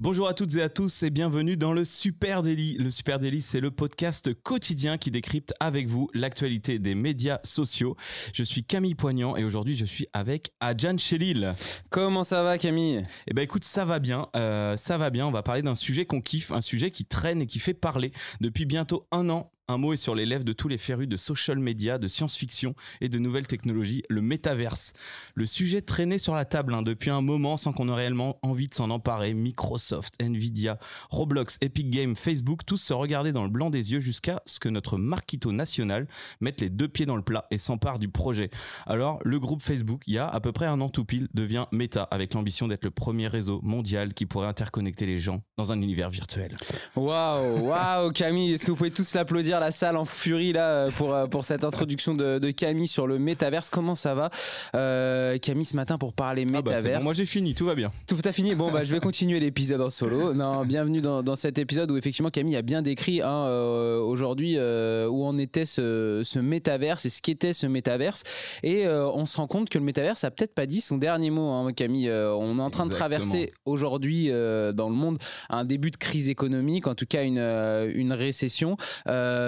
Bonjour à toutes et à tous et bienvenue dans le Super Daily. Le Super Daily, c'est le podcast quotidien qui décrypte avec vous l'actualité des médias sociaux. Je suis Camille Poignant et aujourd'hui je suis avec Adjan Chelil. Comment ça va Camille? Eh ben écoute, ça va bien, euh, ça va bien. On va parler d'un sujet qu'on kiffe, un sujet qui traîne et qui fait parler depuis bientôt un an un mot est sur les lèvres de tous les férus de social media, de science-fiction et de nouvelles technologies, le métaverse. Le sujet traînait sur la table hein, depuis un moment sans qu'on ait réellement envie de s'en emparer. Microsoft, Nvidia, Roblox, Epic Games, Facebook, tous se regardaient dans le blanc des yeux jusqu'à ce que notre marquito national mette les deux pieds dans le plat et s'empare du projet. Alors, le groupe Facebook, il y a à peu près un an tout pile, devient Meta avec l'ambition d'être le premier réseau mondial qui pourrait interconnecter les gens dans un univers virtuel. Waouh, waouh Camille, est-ce que vous pouvez tous l'applaudir la salle en furie là pour, euh, pour cette introduction de, de Camille sur le métaverse. Comment ça va euh, Camille ce matin pour parler Ah bah, métaverse. bon, moi j'ai fini, tout va bien. Tout à fini. Bon, bah, je vais continuer l'épisode en solo. Non, bienvenue dans, dans cet épisode où effectivement Camille a bien décrit hein, euh, aujourd'hui euh, où en était ce, ce métaverse et ce qu'était ce métaverse. Et euh, on se rend compte que le métaverse a peut-être pas dit son dernier mot, hein, Camille. Euh, on est en train de traverser aujourd'hui euh, dans le monde un début de crise économique, en tout cas une, euh, une récession. Euh,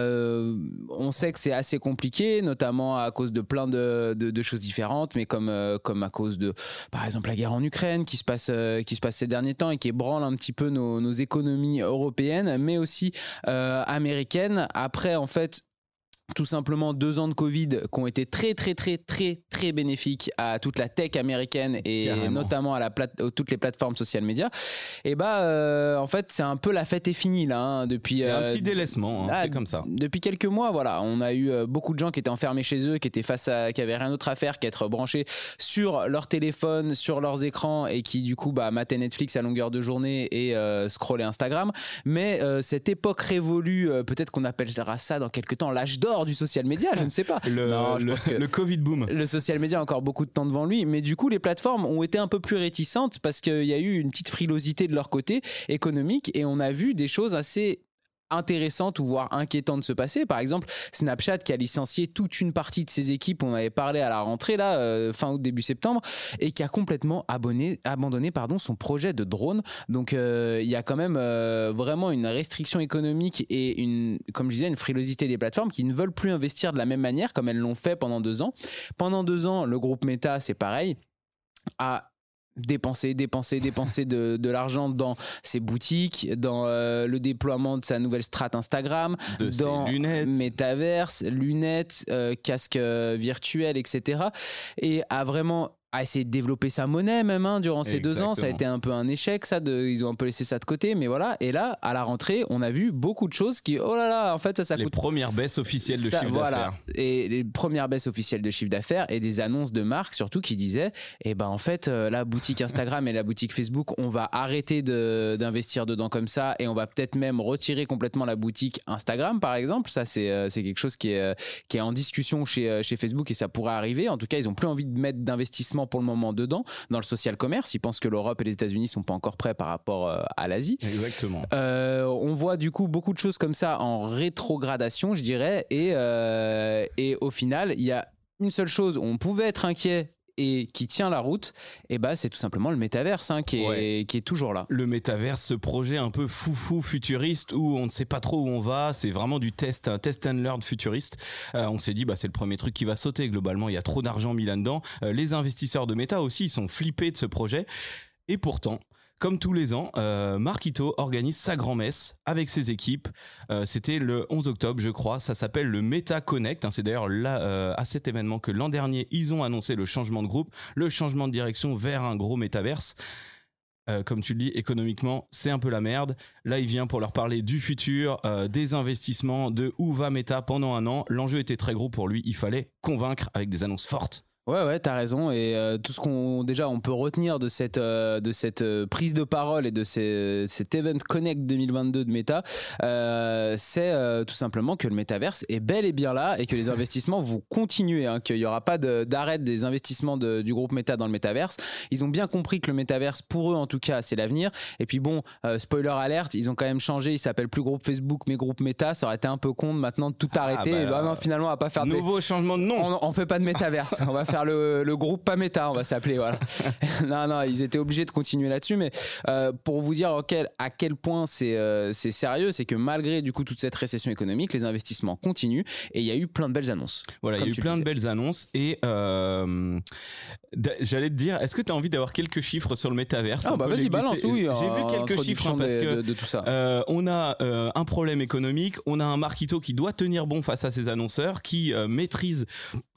on sait que c'est assez compliqué, notamment à cause de plein de, choses différentes, mais comme, euh, comme à cause de, par exemple, la guerre en Ukraine qui se passe, euh, qui se passe ces derniers temps et qui ébranle un petit peu nos, nos économies européennes, mais aussi euh, américaines. Après, en fait, tout simplement deux ans de Covid qui ont été très très très très très bénéfiques à toute la tech américaine et Carrément. notamment à la plate- aux- toutes les plateformes social médias. Et bah euh, en fait c'est un peu la fête est finie là hein, depuis un euh, petit délaissement, hein, ah, c'est comme ça. depuis quelques mois, voilà, on a eu euh, beaucoup de gens qui étaient enfermés chez eux, qui étaient face à, qui avaient rien d'autre à faire qu'être branchés sur leur téléphone, sur leurs écrans et qui du coup bah, mataient Netflix à longueur de journée et euh, scrollaient Instagram. Mais cette époque révolue, peut-être qu'on appellera ça dans quelques temps l'âge d'or du social media, je ne sais pas. Le, Non, je le- pense que- le Covid boom. le social media a encore beaucoup de temps devant lui, mais du coup, les plateformes ont été un peu plus réticentes parce qu'il y a eu une petite frilosité de leur côté économique et on a vu des choses assez intéressantes ou voire inquiétantes se passer. Par exemple, Snapchat qui a licencié toute une partie de ses équipes, on avait parlé à la rentrée là, euh, fin août début septembre, et qui a complètement abonné, abandonné pardon son projet de drone. Donc euh, il y a quand même euh, vraiment une restriction économique et une, comme je disais, une frilosité des plateformes qui ne veulent plus investir de la même manière comme elles l'ont fait pendant deux ans. Pendant deux ans, le groupe Meta, c'est pareil, a dépenser, dépenser, dépenser de, de l'argent dans ses boutiques, dans euh, le déploiement de sa nouvelle strat Instagram, De ses dans lunettes. métaverse, lunettes, euh, casque euh, virtuel, etc. Et a vraiment a essayé de développer sa monnaie même hein, durant ces deux ans. Ça a été un peu un échec, ça. De, ils ont un peu laissé ça de côté, mais voilà. Et là, à la rentrée, on a vu beaucoup de choses qui, oh là là, en fait, ça, ça les coûte premières baisses officielles de ça, chiffre voilà. d'affaires. Et les premières baisses officielles de chiffre d'affaires et des annonces de marques surtout qui disaient eh ben en fait euh, la boutique Instagram et la boutique Facebook on va arrêter de- d'investir dedans comme ça et on va peut-être même retirer complètement la boutique Instagram par exemple ça c'est euh, c'est quelque chose qui est euh, qui est en discussion chez chez Facebook et ça pourrait arriver en tout cas ils ont plus envie de mettre d'investissement pour le moment dedans. Dans le social commerce ils pensent que l'Europe et les États-Unis sont pas encore prêts par rapport euh, à l'Asie. Exactement. euh, on voit du coup beaucoup de choses comme ça en rétrogradation, je dirais, et, euh, et au final, il y a une seule chose où on pouvait être inquiet et qui tient la route, et bah c'est tout simplement le métaverse hein, qui, est, Ouais. qui est toujours là. Le métaverse, ce projet un peu foufou futuriste où on ne sait pas trop où on va, c'est vraiment du test, un test and learn futuriste. Euh, on s'est dit bah c'est le premier truc qui va sauter globalement. Il y a trop d'argent mis là-dedans. Euh, les investisseurs de Meta aussi ils sont flippés de ce projet. Et pourtant. Comme tous les ans, euh, Marquito organise sa grand-messe avec ses équipes. Euh, C'était le 11 octobre, je crois. Ça s'appelle le Meta Connect. hein. C'est d'ailleurs là, euh, à cet événement que l'an dernier, ils ont annoncé le changement de groupe, le changement de direction vers un gros métaverse. Comme tu le dis, économiquement, c'est un peu la merde. Là, il vient pour leur parler du futur, des investissements, de où va Meta pendant un an. L'enjeu était très gros pour lui. Il fallait convaincre avec des annonces fortes. Ouais, ouais, t'as raison. Et euh, tout ce qu'on déjà on peut retenir de cette euh, de cette euh, prise de parole et de ces- cet Event Connect 2022 de Meta, c'est tout simplement que le métaverse est bel et bien là et que les investissements vont continuer. hein, qu'il n'y aura pas de- d'arrêt des investissements de- du groupe Meta dans le métaverse. Ils ont bien compris que le métaverse, pour eux en tout cas, c'est l'avenir. Et puis bon, spoiler alerte, ils ont quand même changé. Ils s'appellent plus groupe Facebook mais groupe Meta. Ça aurait été un peu con de maintenant de tout arrêter. bah, et bah, non, finalement, on va pas faire de Nouveau changement de nom. on, on fait pas de métaverse. on va faire le, le groupe pas méta, on va s'appeler. Voilà. non, non, ils étaient obligés de continuer là-dessus. Mais euh, pour vous dire auquel- à quel point c'est euh, sérieux, c'est que malgré du coup toute cette récession économique, les investissements continuent et il y a eu plein de belles annonces. Voilà, il y a eu plein de belles annonces et euh, j'allais te dire, est-ce que tu as envie d'avoir quelques chiffres sur le métaverse Ah On bah vas-y, balance, oui. J'ai vu quelques chiffres hein, parce de, que de- de tout ça. Euh, on a un problème économique, on a un Marquito qui doit tenir bon face à ses annonceurs, qui maîtrise,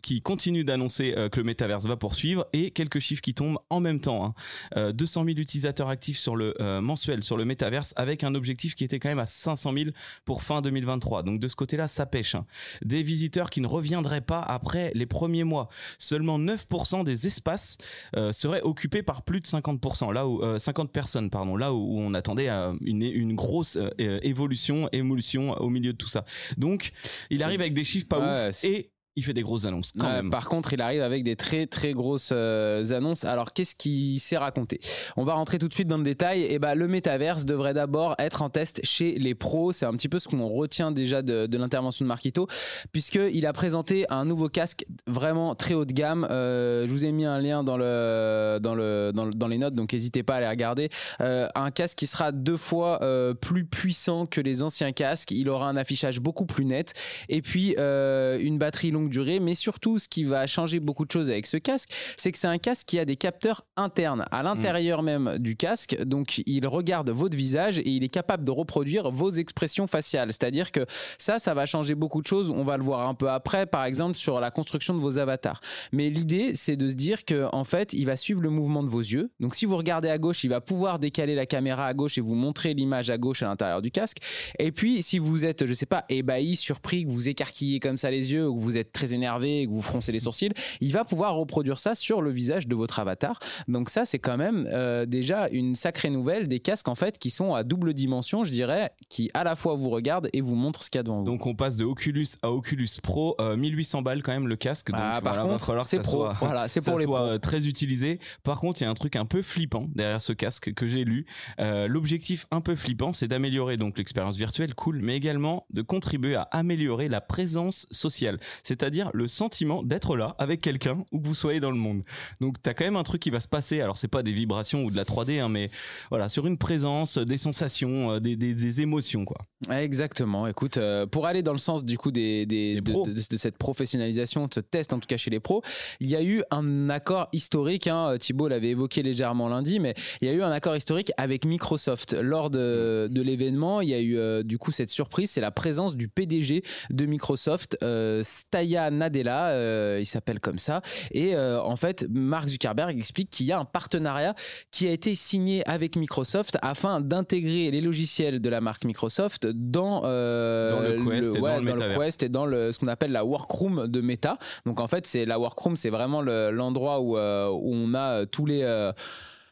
qui continue d'annoncer euh, que le métaverse va poursuivre, et quelques chiffres qui tombent en même temps. hein. Euh, 200 000 utilisateurs actifs sur le euh, mensuel sur le métaverse, avec un objectif qui était quand même à 500 000 pour fin 2023. Donc de ce côté-là, ça pêche. hein. Des visiteurs qui ne reviendraient pas après les premiers mois. Seulement 9% des espaces euh, seraient occupés par plus de 50%, là où euh, 50 personnes, pardon, là où, où on attendait euh, une, une grosse euh, euh, évolution, émulsion au milieu de tout ça. Donc, il arrive avec des chiffres pas Ouais, ouf et il fait des grosses annonces quand Ouais, même. Par contre, il arrive avec des très très grosses euh, annonces. Alors, qu'est-ce qui s'est raconté? On va rentrer tout de suite dans le détail. Et ben, le métaverse devrait d'abord être en test chez les pros. C'est un petit peu ce qu'on retient déjà de, de l'intervention de Marquito, puisqu'il a présenté un nouveau casque vraiment très haut de gamme. Euh, je vous ai mis un lien dans, le, dans, le, dans, le- dans les notes, donc n'hésitez pas à aller regarder. Euh, un casque qui sera deux fois euh, plus puissant que les anciens casques. Il aura un affichage beaucoup plus net et puis euh, une batterie longue durée. Mais surtout, ce qui va changer beaucoup de choses avec ce casque, c'est que c'est un casque qui a des capteurs internes à l'intérieur même du casque. Donc, il regarde votre visage et il est capable de reproduire vos expressions faciales. C'est-à-dire que ça, ça va changer beaucoup de choses. On va le voir un peu après, par exemple, sur la construction de vos avatars. Mais l'idée, c'est de se dire que en fait, il va suivre le mouvement de vos yeux. Donc, si vous regardez à gauche, il va pouvoir décaler la caméra à gauche et vous montrer l'image à gauche à l'intérieur du casque. Et puis, si vous êtes, je sais pas, ébahi, surpris, que vous écarquillez comme ça les yeux, ou que vous êtes très énervé, que vous froncez les sourcils, il va pouvoir reproduire ça sur le visage de votre avatar. Donc ça, c'est quand même euh, déjà une sacrée nouvelle des casques en fait qui sont à double dimension, je dirais, qui à la fois vous regardent et vous montrent ce qu'il y a devant vous. Donc on passe de Oculus à Oculus Pro, euh, 1800 balles quand même le casque. Donc Ah, par voilà, contre, c'est pro. soit- Voilà, c'est pour les soit pros. euh, très utilisé. Par contre, il y a un truc un peu flippant derrière ce casque que j'ai lu. Euh, L'objectif un peu flippant, c'est d'améliorer donc l'expérience virtuelle, cool, mais également de contribuer à améliorer la présence sociale, c'est-à-dire le sentiment d'être là avec quelqu'un où que vous soyez dans le monde. Donc t'as quand même un truc qui va se passer. Alors c'est pas des vibrations ou de la 3D, hein, mais voilà, sur une présence, des sensations, euh, des, des- des émotions quoi. Exactement. Écoute, euh, pour aller dans le sens du coup des, des- Des de, pros. de- de cette professionnalisation, de ce test en tout cas chez les pros, il y a eu un accord historique. Hein, Thibaut l'avait évoqué légèrement lundi, mais il y a eu un accord historique avec Microsoft lors de, de l'événement. Il y a eu euh, du coup cette surprise, c'est la présence du PDG de Microsoft, euh, Staya Nadella, euh, il s'appelle comme ça. Et euh, en fait, Mark Zuckerberg explique qu'il y a un partenariat qui a été signé avec Microsoft afin d'intégrer les logiciels de la marque Microsoft dans, euh, Dans le Quest et dans le. Quest et dans le, ce qu'on appelle la workroom de Meta. Donc en fait, c'est la workroom, c'est vraiment le- l'endroit où, euh, où on a tous les euh,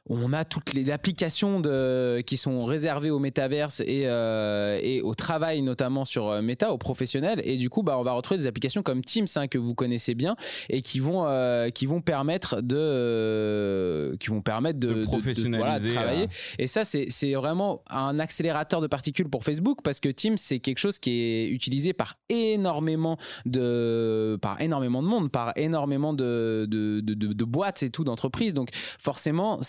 on a toutes les applications de, qui sont réservées au métaverse et, euh, et au travail notamment sur euh, Meta, aux professionnels. Et du coup, bah, on va retrouver des applications comme Teams hein, que vous connaissez bien et qui vont, euh, qui vont permettre de, euh, qui vont permettre de, De de- de- professionnaliser, voilà, travailler. Et ça, c'est vraiment un accélérateur de particules pour Facebook parce que Teams, c'est quelque chose qui est utilisé par énormément de, par énormément de monde, par énormément de, de, boîtes et tout, d'entreprises. Donc, forcément,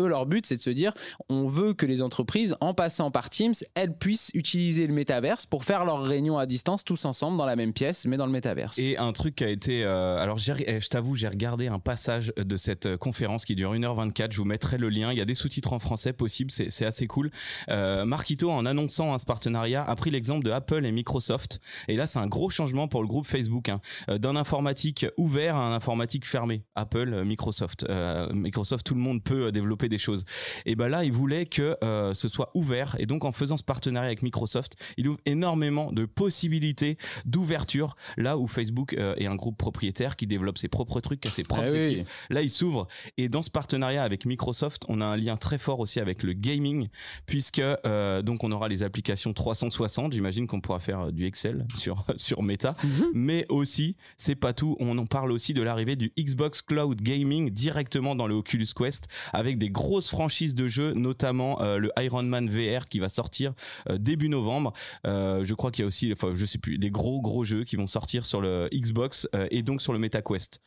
eux, leur but, c'est de se dire on veut que les entreprises, en passant par Teams, elles puissent utiliser le métaverse pour faire leurs réunions à distance tous ensemble dans la même pièce, mais dans le métaverse. Et un truc qui a été. euh, alors, eh, je t'avoue, j'ai regardé un passage de cette euh, conférence qui dure 1h24. Je vous mettrai le lien. Il y a des sous-titres en français possibles. C'est assez cool. Euh, Marquito, en annonçant hein, ce partenariat, a pris l'exemple de Apple et Microsoft. Et là, c'est un gros changement pour le groupe Facebook. hein. D'un informatique ouvert à un informatique fermé. Apple, Microsoft. Microsoft, tout le monde peut développer développer des choses. Et ben là, il voulait que euh, ce soit ouvert. Et donc, en faisant ce partenariat avec Microsoft, il ouvre énormément de possibilités d'ouverture là où Facebook euh, est un groupe propriétaire qui développe ses propres trucs, a ses propres Ah oui. équipes. Là, il s'ouvre. Et dans ce partenariat avec Microsoft, on a un lien très fort aussi avec le gaming, puisque euh, donc on aura les applications 360. J'imagine qu'on pourra faire du Excel sur sur Meta, mais aussi c'est pas tout. On en parle aussi de l'arrivée du Xbox Cloud Gaming directement dans le Oculus Quest, avec des grosses franchises de jeux, notamment euh, le Iron Man VR qui va sortir euh, début novembre. Euh, je crois qu'il y a aussi, enfin je sais plus, des gros gros jeux qui vont sortir sur le Xbox et donc sur le MetaQuest.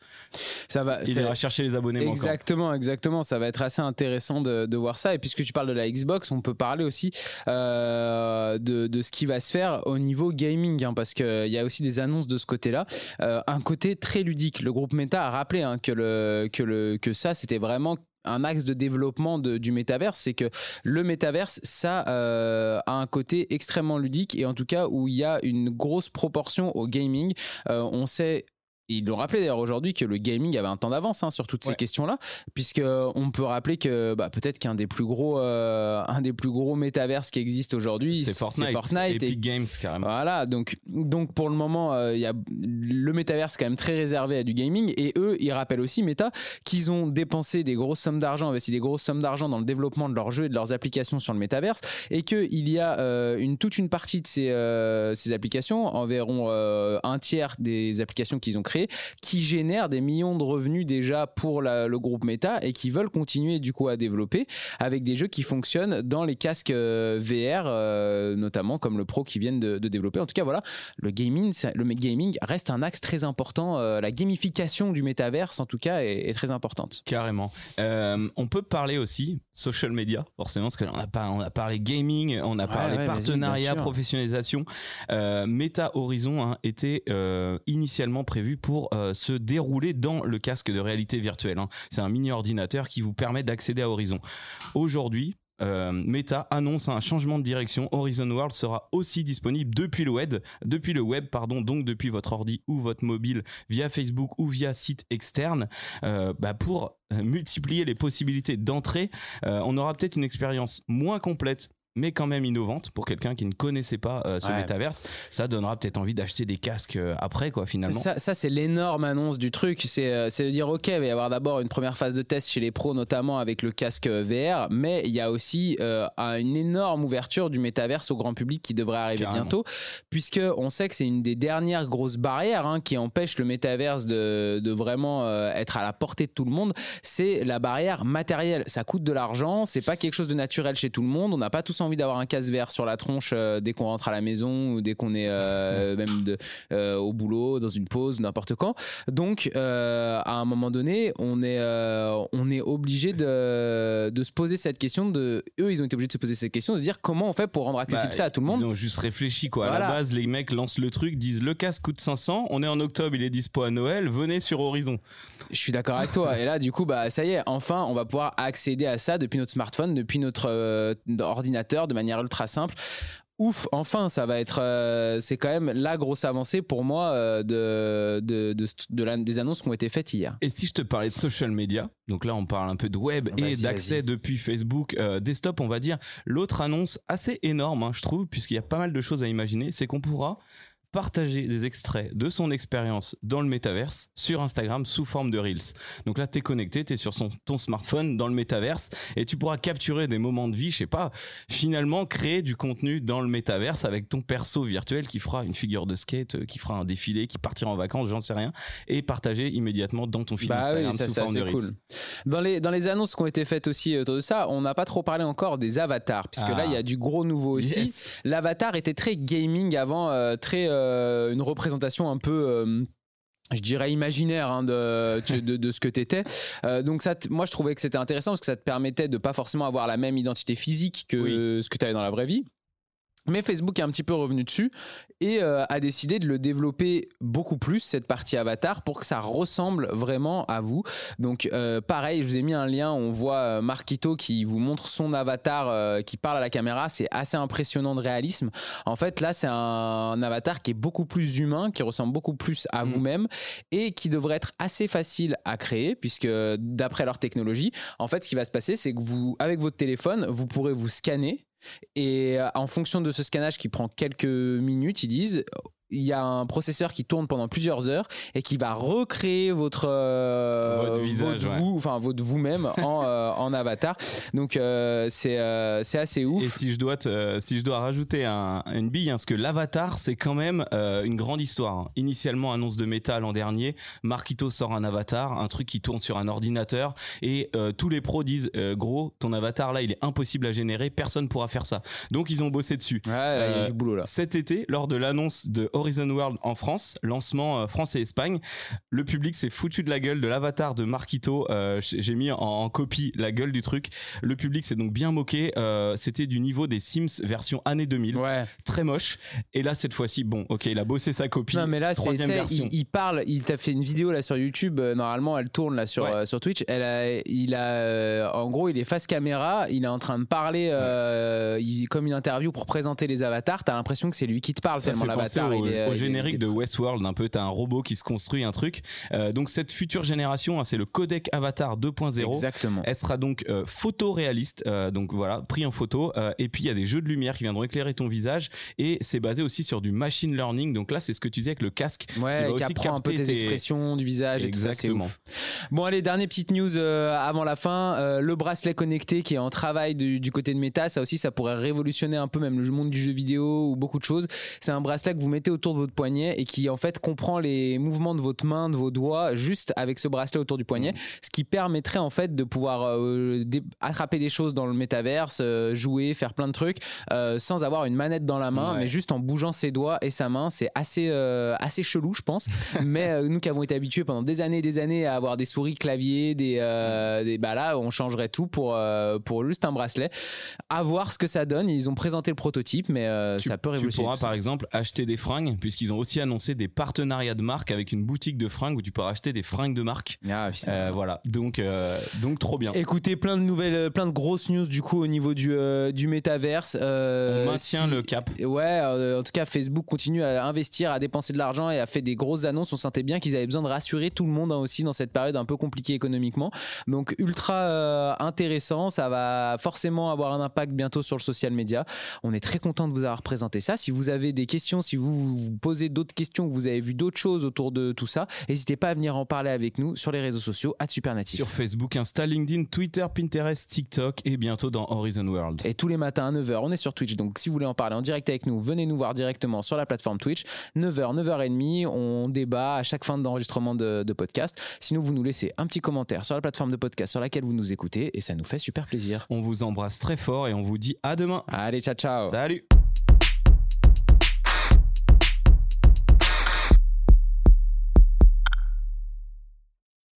Ça va. Il ira chercher les encore. Exactement, exactement. Ça va être assez intéressant de, de voir ça. Et puisque tu parles de la Xbox, on peut parler aussi de, de ce qui va se faire au niveau gaming, hein, parce qu'il y a aussi des annonces de ce côté-là. Un côté très ludique. Le groupe Meta a rappelé hein, que, le, que, le, que ça, c'était vraiment un axe de développement du métaverse, c'est que le métaverse, ça euh, a un côté extrêmement ludique et en tout cas où il y a une grosse proportion au gaming. Euh, on sait ils l'ont rappelé d'ailleurs aujourd'hui que le gaming avait un temps d'avance hein, sur toutes ces questions-là, puisque on peut rappeler que bah, peut-être qu'un des plus gros, euh, un des plus gros métaverses qui existent aujourd'hui, C'est Fortnite, et Epic Games carrément. voilà, donc, donc pour le moment, euh, il y a, le métaverse est quand même très réservé à du gaming. Et eux, ils rappellent aussi, Meta, qu'ils ont dépensé des grosses sommes d'argent, investi des grosses sommes d'argent dans le développement de leurs jeux et de leurs applications sur le métaverse. Et qu'il y a euh, une, toute une partie de ces, euh, ces applications, environ euh, un tiers des applications qu'ils ont créées, qui génèrent des millions de revenus déjà pour la- le groupe Meta et qui veulent continuer du coup à développer avec des jeux qui fonctionnent dans les casques euh, VR, euh, notamment comme le Pro qui viennent de, de développer. En tout cas, voilà, le gaming, le gaming reste un axe très important. euh, la gamification du métaverse, en tout cas, est, est très importante. Carrément. Euh, on peut parler aussi social media, forcément, parce qu'on a pas, on a parlé gaming, on a Ouais, parlé ouais, partenariat, professionnalisation. Euh, Meta Horizon hein, était euh, initialement prévu pour euh, se dérouler dans le casque de réalité virtuelle. hein. C'est un mini ordinateur qui vous permet d'accéder à Horizon. Aujourd'hui. euh, Meta annonce un changement de direction. Horizon World sera aussi disponible depuis le web, depuis le web, pardon, donc depuis votre ordi ou votre mobile via Facebook ou via site externe, euh, bah, pour multiplier les possibilités d'entrée. On aura peut-être une expérience moins complète mais quand même innovante pour quelqu'un qui ne connaissait pas euh, ce Ouais. métaverse. Ça donnera peut-être envie d'acheter des casques euh, après, quoi, finalement. Ça, ça, c'est l'énorme annonce du truc. C'est euh, de dire, OK, il va y avoir d'abord une première phase de test chez les pros, notamment avec le casque euh, VR, mais il y a aussi un- une énorme ouverture du métaverse au grand public qui devrait arriver Carrément. bientôt, puisque on sait que c'est une des dernières grosses barrières hein, qui empêche le métaverse de, de vraiment être à la portée de tout le monde. C'est la barrière matérielle. Ça coûte de l'argent, c'est pas quelque chose de naturel chez tout le monde. On n'a pas tous envie d'avoir un casque VR sur la tronche euh, dès qu'on rentre à la maison ou dès qu'on est euh, même de, euh, au boulot, dans une pause, n'importe quand. Donc, à un moment donné, on est, on est obligé de, de se poser cette question. De, eux, ils ont été obligés de se poser cette question, de se dire comment on fait pour rendre accessible Bah, ça à tout le monde. Ils ont juste réfléchi quoi. À la base, les mecs lancent le truc, disent le casque coûte 500, on est en octobre, il est dispo à Noël, venez sur Horizon. Je suis d'accord avec toi. Et là, du coup, bah, ça y est, enfin, on va pouvoir accéder à ça depuis notre smartphone, depuis notre euh, de manière ultra simple. Ouf, enfin, ça va être. euh, c'est quand même la grosse avancée pour moi euh, de, de, de, de la- des annonces qui ont été faites hier. Et si je te parlais de social media, donc là on parle un peu de web et d'accès depuis Facebook, euh, desktop, on va dire. L'autre annonce assez énorme, hein, je trouve, puisqu'il y a pas mal de choses à imaginer, c'est qu'on pourra partager des extraits de son expérience dans le métaverse sur Instagram sous forme de Reels. Donc là, tu es connecté, tu es sur son, ton smartphone dans le métaverse et tu pourras capturer des moments de vie, je sais pas, finalement créer du contenu dans le métaverse avec ton perso virtuel qui fera une figure de skate, euh, qui fera un défilé, qui partira en vacances, j'en sais rien, et partager immédiatement dans ton fil Bah Instagram oui, ça sous forme de Reels. cool. Dans les, dans les annonces qui ont été faites aussi autour de ça, on n'a pas trop parlé encore des avatars, puisque Ah. là il y a du gros nouveau aussi. Yes. L'avatar était très gaming avant, euh, très euh, une représentation un peu. euh, je dirais imaginaire hein, de, de, de ce que tu étais. donc ça, moi je trouvais que c'était intéressant parce que ça te permettait de pas forcément avoir la même identité physique que ce que tu avais dans la vraie vie. Mais Facebook est un petit peu revenu dessus et euh, a décidé de le développer beaucoup plus, cette partie avatar, pour que ça ressemble vraiment à vous. Donc euh, pareil, je vous ai mis un lien, on voit euh, Marquito qui vous montre son avatar qui parle à la caméra, c'est assez impressionnant de réalisme. En fait là c'est un, avatar qui est beaucoup plus humain, qui ressemble beaucoup plus à mmh. vous-même et qui devrait être assez facile à créer puisque d'après leur technologie, en fait ce qui va se passer c'est que vous, avec votre téléphone, vous pourrez vous scanner et euh, en fonction de ce scannage qui prend quelques minutes, ils disent il y a un processeur qui tourne pendant plusieurs heures et qui va recréer votre, euh, votre visage, vous, enfin votre vous-même en, euh, en, avatar. Donc euh, c'est c'est assez ouf. Et si je dois te, si je dois rajouter un, une bille, hein, parce que l'avatar c'est quand même une grande histoire. Hein. Initialement annonce de métal l'an dernier, Marquito sort un avatar, un truc qui tourne sur un ordinateur et tous les pros disent gros ton avatar là il est impossible à générer, personne pourra faire ça. Donc ils ont bossé dessus. Ouais, là, il y a du boulot là. Cet été lors de l'annonce de Horizon World en France, lancement euh, France et Espagne. Le public s'est foutu de la gueule de l'avatar de Marquito. Euh, j'ai mis en, copie la gueule du truc. Le public s'est donc bien moqué. Euh, c'était du niveau des Sims version année 2000. Ouais. Très moche. Et là, cette fois-ci, bon, ok, il a bossé sa copie. Non, mais là, troisième version. Il, parle, il t'a fait une vidéo là sur YouTube. normalement, elle tourne là sur, sur Twitch. Elle a, il a, en gros, il est face caméra. Il est en train de parler comme une interview pour présenter les avatars. T'as l'impression que c'est lui qui te parle tellement l'avatar. il au euh, générique de Westworld, un peu, t'as un robot qui se construit un truc. Euh, donc cette future génération, hein, c'est le codec Avatar 2.0. Exactement. Elle sera donc euh, photoréaliste, donc voilà, pris en photo. et puis il y a des jeux de lumière qui viendront éclairer ton visage. Et c'est basé aussi sur du machine learning. Donc là, c'est ce que tu disais avec le casque. Ouais, qui, apprend un peu tes, expressions du visage Exactement. et tout ça. Bon, allez, dernière petite news avant la fin. le bracelet connecté qui est en travail du, du, côté de Meta, ça aussi, ça pourrait révolutionner un peu même le monde du jeu vidéo ou beaucoup de choses. C'est un bracelet que vous mettez autour de votre poignet et qui en fait comprend les mouvements de votre main, de vos doigts, juste avec ce bracelet autour du poignet, mmh. ce qui permettrait en fait de pouvoir euh, attraper des choses dans le métaverse, euh, jouer, faire plein de trucs, euh, sans avoir une manette dans la main, mais juste en bougeant ses doigts et sa main. C'est assez, assez chelou, je pense. mais nous qui avons été habitués pendant des années et des années à avoir des souris, claviers, des, des bah là, on changerait tout pour, pour juste un bracelet. À voir ce que ça donne. Ils ont présenté le prototype, mais ça peut révolutionner. Tu pourras par exemple acheter des fringues puisqu'ils ont aussi annoncé des partenariats de marque avec une boutique de fringues où tu peux acheter des fringues de marque. Ah, euh, voilà, donc euh, donc trop bien. Écoutez, plein de nouvelles, euh, plein de grosses news du coup au niveau du du métaverse. On maintient le cap. Ouais, en tout cas Facebook continue à investir, à dépenser de l'argent et a fait des grosses annonces. On sentait bien qu'ils avaient besoin de rassurer tout le monde hein, aussi dans cette période un peu compliquée économiquement. Donc ultra intéressant, ça va forcément avoir un impact bientôt sur le social media. On est très content de vous avoir présenté ça. Si vous avez des questions, si vous vous posez d'autres questions, que vous avez vu d'autres choses autour de tout ça, n'hésitez pas à venir en parler avec nous sur les réseaux sociaux à Supernatif. Sur Facebook, Insta, LinkedIn, Twitter, Pinterest, TikTok et bientôt dans Horizon World. Et tous les matins à 9h, on est sur Twitch. Donc si vous voulez en parler en direct avec nous, venez nous voir directement sur la plateforme Twitch. 9h, 9h30, on débat à chaque fin d'enregistrement de, de podcast. Sinon, vous nous laissez un petit commentaire sur la plateforme de podcast sur laquelle vous nous écoutez et ça nous fait super plaisir. On vous embrasse très fort et on vous dit à demain. Allez, ciao ciao. Salut.